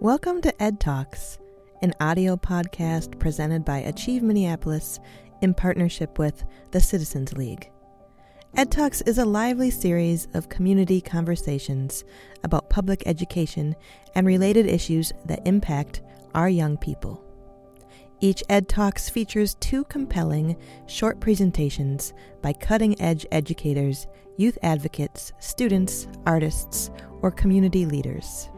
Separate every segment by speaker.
Speaker 1: Welcome to Ed Talks, an audio podcast presented by Achieve Minneapolis in partnership with the Citizens League. Ed Talks is a lively series of community conversations about public education and related issues that impact our young people. Each Ed Talks features two compelling short presentations by cutting edge educators, youth advocates, students, artists, or community leaders.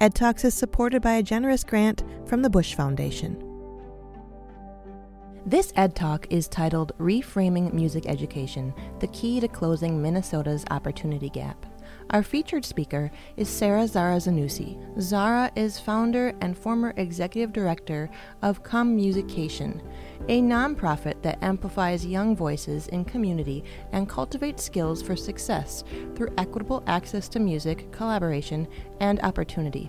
Speaker 1: Ed Talks is supported by a generous grant from the Bush Foundation. This Ed Talk is titled Reframing Music Education The Key to Closing Minnesota's Opportunity Gap. Our featured speaker is Sarah Zara Zanussi. Zara is founder and former executive director of ComMUSICation, a nonprofit that amplifies young voices in community and cultivates skills for success through equitable access to music, collaboration, and opportunity.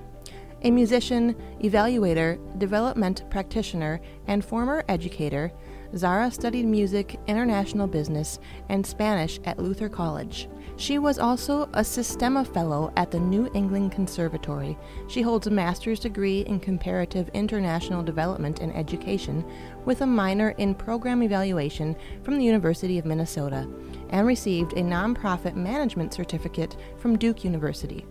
Speaker 1: A musician, evaluator, development practitioner, and former educator, Zara studied music, international business, and Spanish at Luther College. She was also a Sistema Fellow at the New England Conservatory. She holds a master's degree in comparative international development and education with a minor in program evaluation from the University of Minnesota and received a nonprofit management certificate from Duke University.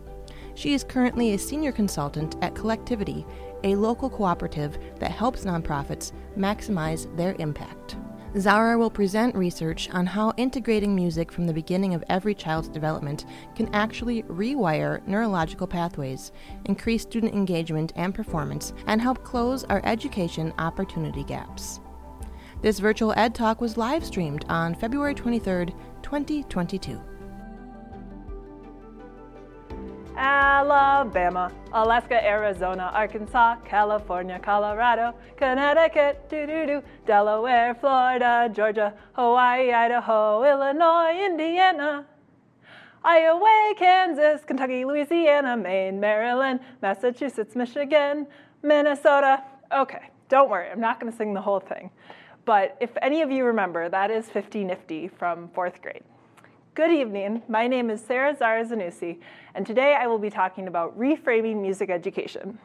Speaker 1: She is currently a senior consultant at Collectivity, a local cooperative that helps nonprofits maximize their impact. Zara will present research on how integrating music from the beginning of every child's development can actually rewire neurological pathways, increase student engagement and performance, and help close our education opportunity gaps. This virtual Ed Talk was live streamed on February 23, 2022.
Speaker 2: Alabama, Alaska, Arizona, Arkansas, California, Colorado, Connecticut, doo-doo-doo, Delaware, Florida, Georgia, Hawaii, Idaho, Illinois, Indiana, Iowa, Kansas, Kentucky, Louisiana, Maine, Maryland, Massachusetts, Michigan, Minnesota. Okay, don't worry, I'm not going to sing the whole thing. But if any of you remember, that is 50 Nifty from fourth grade. Good evening. My name is Sarah Zara Zanussi, and today I will be talking about reframing music education,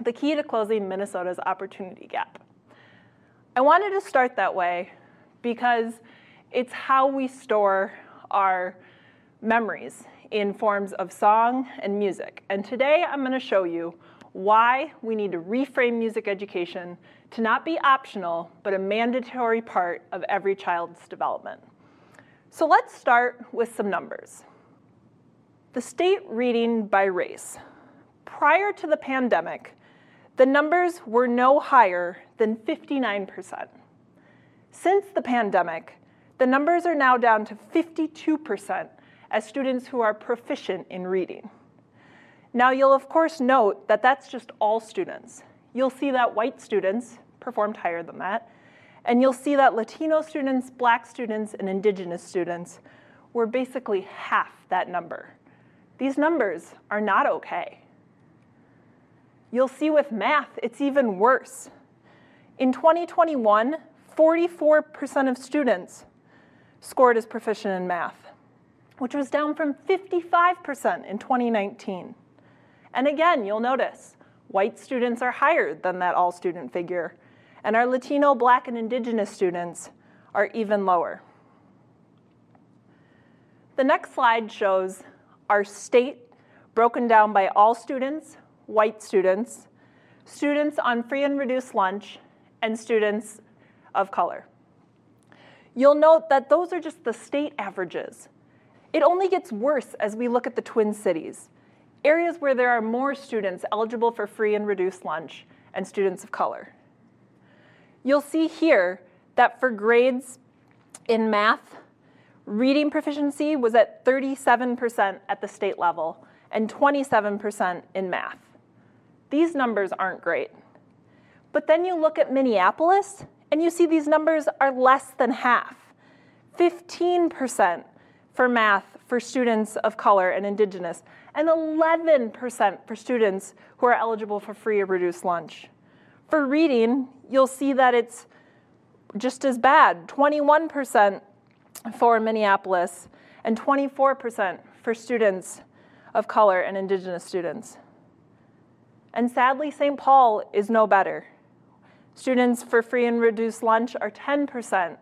Speaker 2: the key to closing Minnesota's opportunity gap. I wanted to start that way because it's how we store our memories in forms of song and music. And today I'm going to show you why we need to reframe music education to not be optional, but a mandatory part of every child's development. So let's start with some numbers. The state reading by race. Prior to the pandemic, the numbers were no higher than 59%. Since the pandemic, the numbers are now down to 52% as students who are proficient in reading. Now, you'll of course note that that's just all students. You'll see that white students performed higher than that, and you'll see that Latino students, black students, and indigenous students were basically half that number. These numbers are not okay. You'll see with math, it's even worse. In 2021, 44% of students scored as proficient in math, which was down from 55% in 2019. And again, you'll notice white students are higher than that all student figure, and our Latino, Black, and Indigenous students are even lower. The next slide shows our state broken down by all students, white students, students on free and reduced lunch, and students of color. You'll note that those are just the state averages. It only gets worse as we look at the Twin Cities, areas where there are more students eligible for free and reduced lunch and students of color. You'll see here that for grades in math, reading proficiency was at 37% at the state level and 27% in math. These numbers aren't great. But then you look at Minneapolis and you see these numbers are less than half 15% for math for students of color and indigenous, and 11% for students who are eligible for free or reduced lunch. For reading, you'll see that it's just as bad 21% for Minneapolis and 24% for students of color and indigenous students. And sadly, St. Paul is no better. Students for free and reduced lunch are 10%,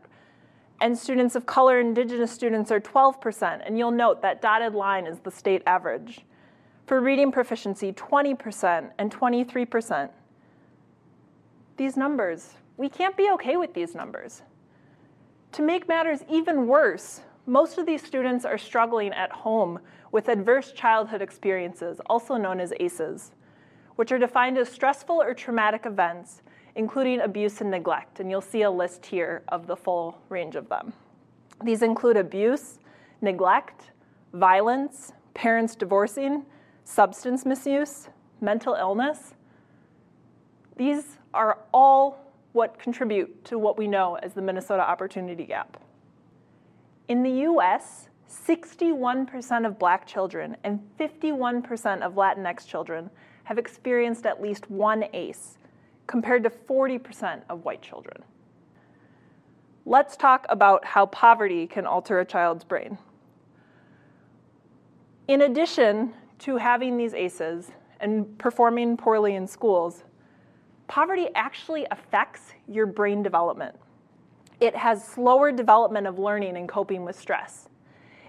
Speaker 2: and students of color and indigenous students are 12%. And you'll note that dotted line is the state average. For reading proficiency, 20% and 23%. These numbers, we can't be okay with these numbers. To make matters even worse, most of these students are struggling at home with adverse childhood experiences, also known as ACEs, which are defined as stressful or traumatic events, including abuse and neglect. And you'll see a list here of the full range of them. These include abuse, neglect, violence, parents divorcing, substance misuse, mental illness. These are all what contribute to what we know as the Minnesota Opportunity Gap. In the US, 61% of black children and 51% of Latinx children have experienced at least one ACE, compared to 40% of white children. Let's talk about how poverty can alter a child's brain. In addition to having these ACEs and performing poorly in schools, poverty actually affects your brain development. It has slower development of learning and coping with stress.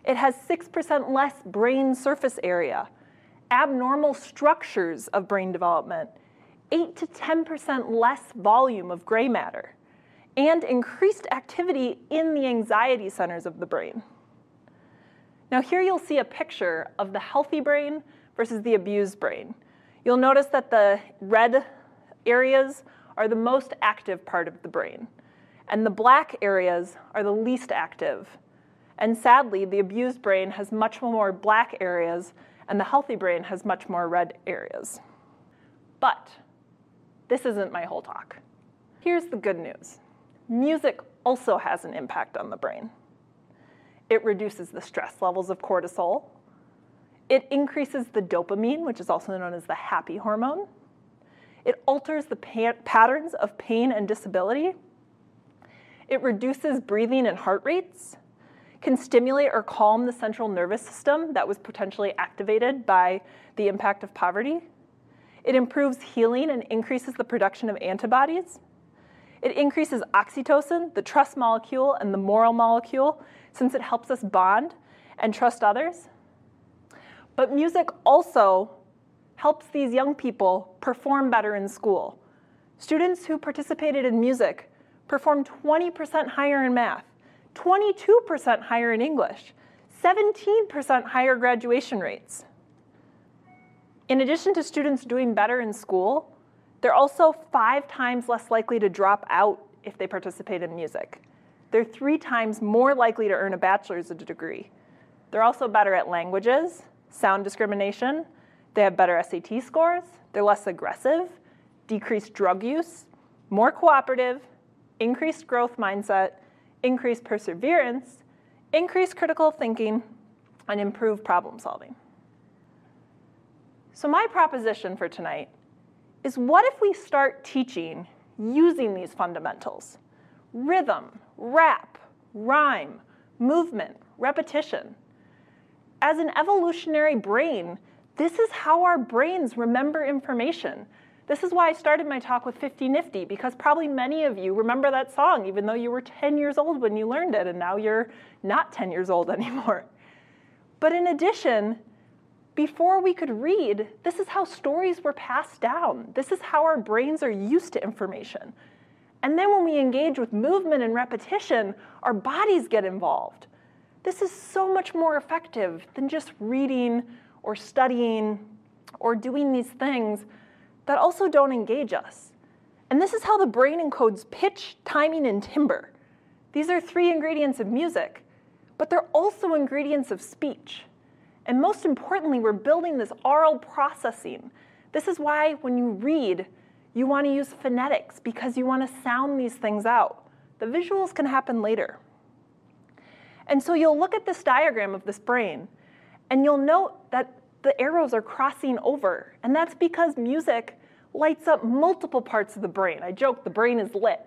Speaker 2: It has 6% less brain surface area, abnormal structures of brain development, 8 to 10% less volume of gray matter, and increased activity in the anxiety centers of the brain. Now, here you'll see a picture of the healthy brain versus the abused brain. You'll notice that the red areas are the most active part of the brain, and the black areas are the least active. And sadly, the abused brain has much more black areas, and the healthy brain has much more red areas. But this isn't my whole talk. Here's the good news music also has an impact on the brain. It reduces the stress levels of cortisol. It increases the dopamine, which is also known as the happy hormone. It alters the pa- patterns of pain and disability. It reduces breathing and heart rates, can stimulate or calm the central nervous system that was potentially activated by the impact of poverty. It improves healing and increases the production of antibodies. It increases oxytocin, the trust molecule, and the moral molecule, since it helps us bond and trust others. But music also helps these young people perform better in school. Students who participated in music performed 20% higher in math, 22% higher in English, 17% higher graduation rates. In addition to students doing better in school, they're also five times less likely to drop out if they participate in music. They're three times more likely to earn a bachelor's degree. They're also better at languages, sound discrimination, they have better SAT scores, they're less aggressive, decreased drug use, more cooperative, increased growth mindset, increased perseverance, increased critical thinking, and improved problem solving. So, my proposition for tonight is what if we start teaching using these fundamentals rhythm, rap, rhyme, movement, repetition? As an evolutionary brain, this is how our brains remember information. This is why I started my talk with 50 Nifty, because probably many of you remember that song, even though you were 10 years old when you learned it, and now you're not 10 years old anymore. But in addition, before we could read, this is how stories were passed down. This is how our brains are used to information. And then when we engage with movement and repetition, our bodies get involved. This is so much more effective than just reading or studying or doing these things that also don't engage us. And this is how the brain encodes pitch, timing, and timbre. These are three ingredients of music, but they're also ingredients of speech. And most importantly, we're building this oral processing. This is why when you read, you want to use phonetics because you want to sound these things out. The visuals can happen later. And so you'll look at this diagram of this brain, and you'll note that the arrows are crossing over. And that's because music lights up multiple parts of the brain. I joke the brain is lit.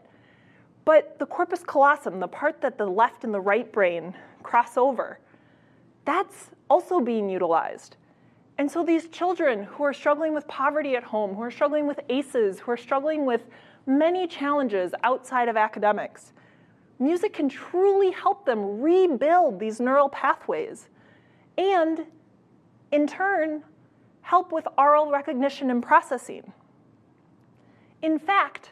Speaker 2: But the corpus callosum, the part that the left and the right brain cross over, that's also being utilized. And so these children who are struggling with poverty at home, who are struggling with ACEs, who are struggling with many challenges outside of academics, music can truly help them rebuild these neural pathways and, in turn, help with oral recognition and processing. In fact,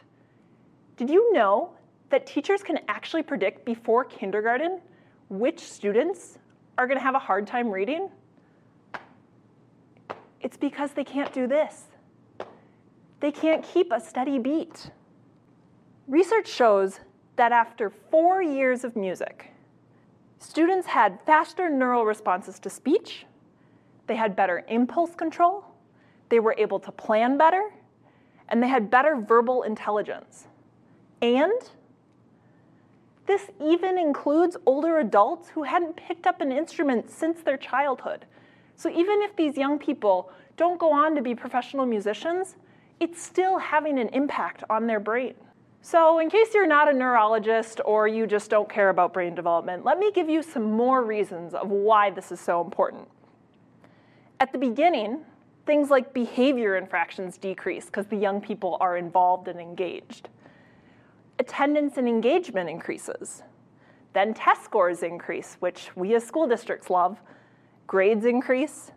Speaker 2: did you know that teachers can actually predict before kindergarten which students are going to have a hard time reading? It's because they can't do this. They can't keep a steady beat. Research shows that after four years of music, students had faster neural responses to speech, they had better impulse control, they were able to plan better, and they had better verbal intelligence. And this even includes older adults who hadn't picked up an instrument since their childhood. So even if these young people don't go on to be professional musicians, it's still having an impact on their brain. So, in case you're not a neurologist or you just don't care about brain development, let me give you some more reasons of why this is so important. At the beginning, things like behavior infractions decrease because the young people are involved and engaged. Attendance and engagement increases. Then test scores increase, which we as school districts love. Grades increase.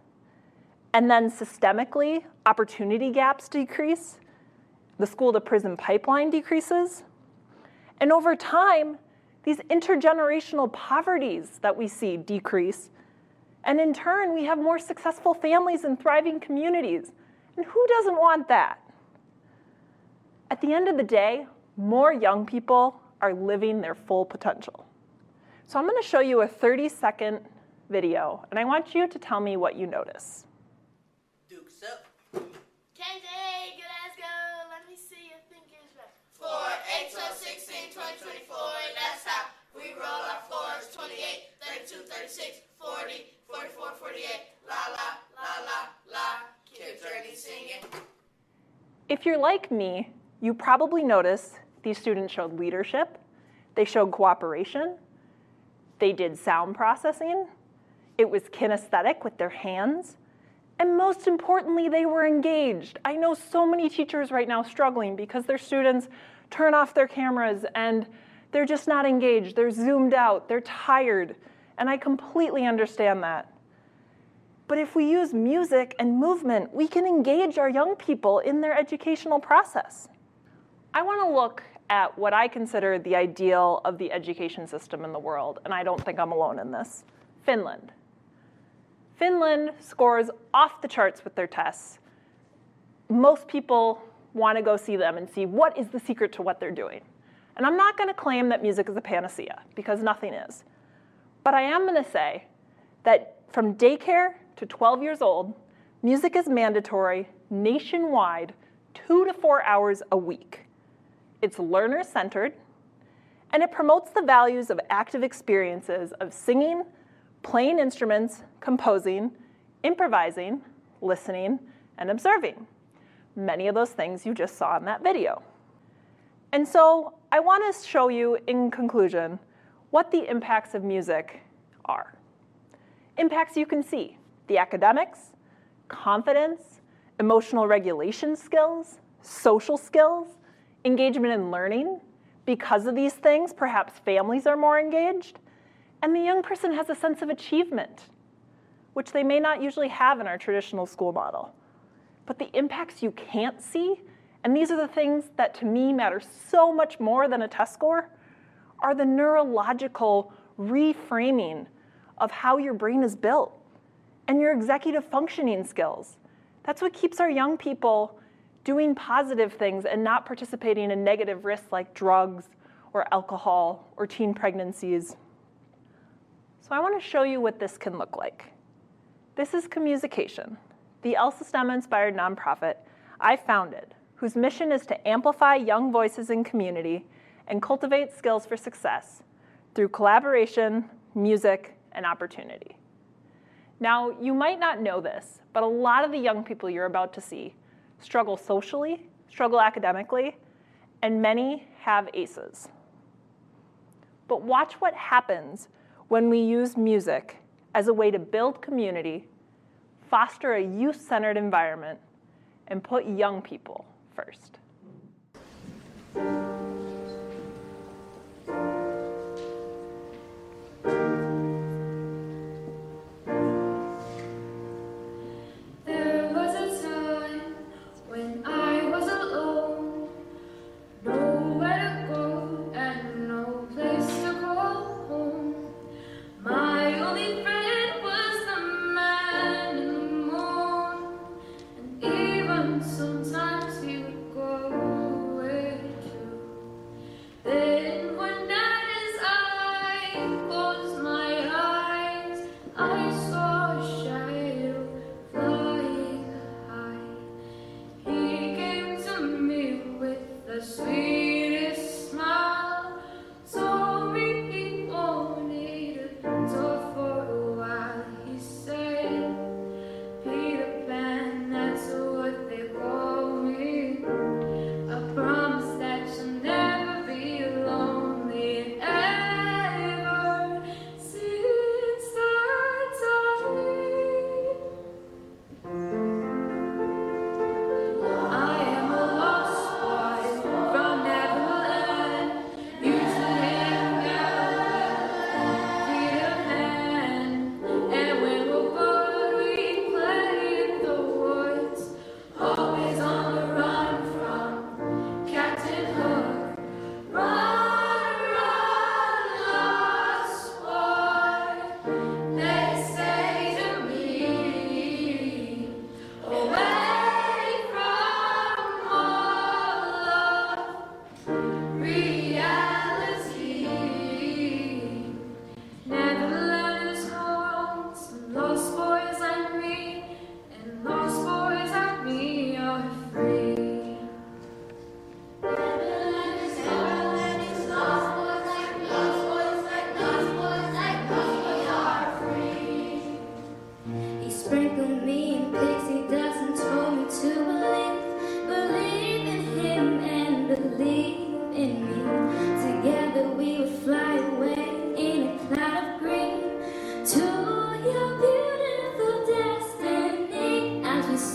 Speaker 2: And then systemically, opportunity gaps decrease the school to prison pipeline decreases. And over time, these intergenerational poverties that we see decrease. And in turn, we have more successful families and thriving communities. And who doesn't want that? At the end of the day, more young people are living their full potential. So I'm going to show you a 30 second video, and I want you to tell me what you notice.
Speaker 3: Dukes up.
Speaker 4: KJ, Glasgow, let me see your fingers right.
Speaker 3: 4, 8, 12, 16, 20, 24, that's how we roll our fours. 28, 32, 36, 40, 44, 48, la la, la la, la. Kids ready singing?
Speaker 2: If you're like me, you probably notice these students showed leadership, they showed cooperation, they did sound processing, it was kinesthetic with their hands, and most importantly, they were engaged. I know so many teachers right now struggling because their students turn off their cameras and they're just not engaged. They're zoomed out, they're tired, and I completely understand that. But if we use music and movement, we can engage our young people in their educational process. I want to look at what I consider the ideal of the education system in the world, and I don't think I'm alone in this Finland. Finland scores off the charts with their tests. Most people want to go see them and see what is the secret to what they're doing. And I'm not going to claim that music is a panacea, because nothing is. But I am going to say that from daycare to 12 years old, music is mandatory nationwide two to four hours a week. It's learner centered, and it promotes the values of active experiences of singing, playing instruments, composing, improvising, listening, and observing. Many of those things you just saw in that video. And so I want to show you, in conclusion, what the impacts of music are. Impacts you can see the academics, confidence, emotional regulation skills, social skills, engagement in learning. Because of these things, perhaps families are more engaged, and the young person has a sense of achievement, which they may not usually have in our traditional school model. But the impacts you can't see, and these are the things that to me matter so much more than a test score, are the neurological reframing of how your brain is built and your executive functioning skills. That's what keeps our young people doing positive things and not participating in negative risks like drugs or alcohol or teen pregnancies. So I want to show you what this can look like. This is ComMUSICation, the El Sistema-inspired nonprofit I founded, whose mission is to amplify young voices in community and cultivate skills for success through collaboration, music, and opportunity. Now, you might not know this, but a lot of the young people you're about to see struggle socially, struggle academically, and many have ACEs. But watch what happens when we use music as a way to build community,
Speaker 5: foster a youth centered environment and put young people first.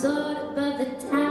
Speaker 6: Soared above the town,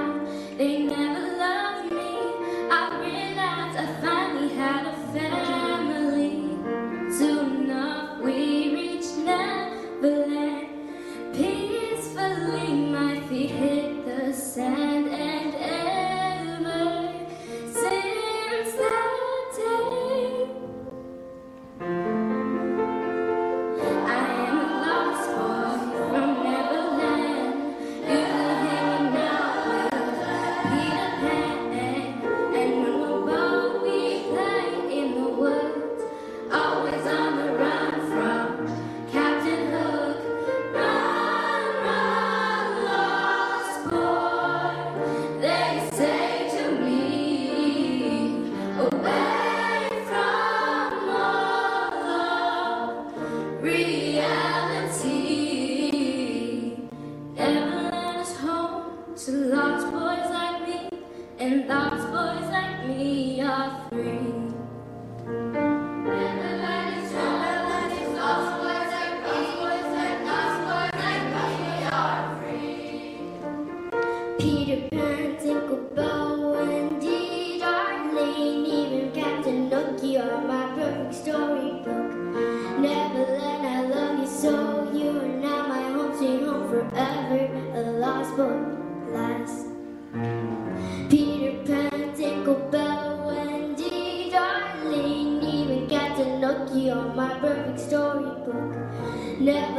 Speaker 6: Non.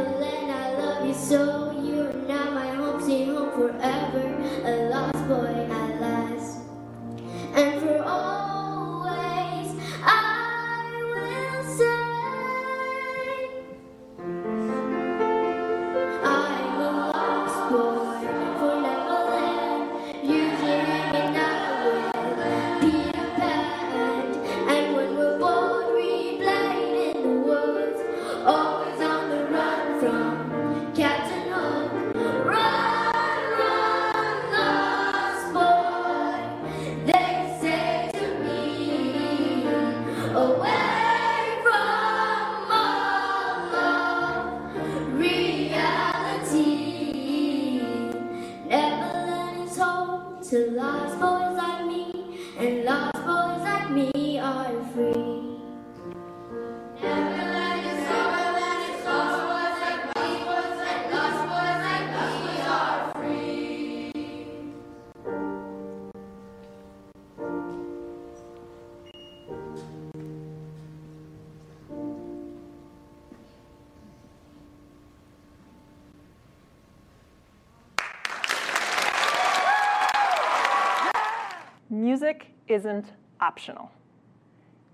Speaker 2: Music isn't optional.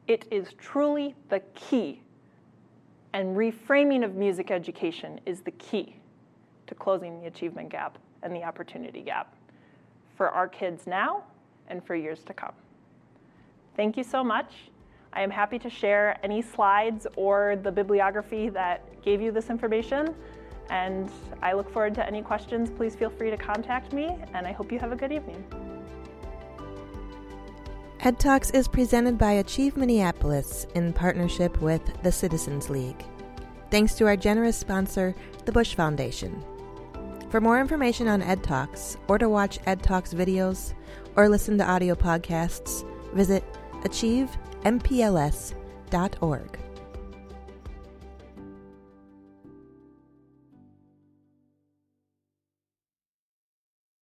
Speaker 2: It is truly the key, and reframing of music education is the key to closing the achievement gap and the opportunity gap for our kids now and for years to come. Thank you so much. I am happy to share any slides or the bibliography that gave you this information. And I look forward to any questions. Please feel free to contact me, and I hope you have a good evening.
Speaker 1: Ed Talks is presented by Achieve Minneapolis in partnership with the Citizens League. Thanks to our generous sponsor, the Bush Foundation. For more information on Ed Talks, or to watch Ed Talks videos, or listen to audio podcasts, visit achievempls.org.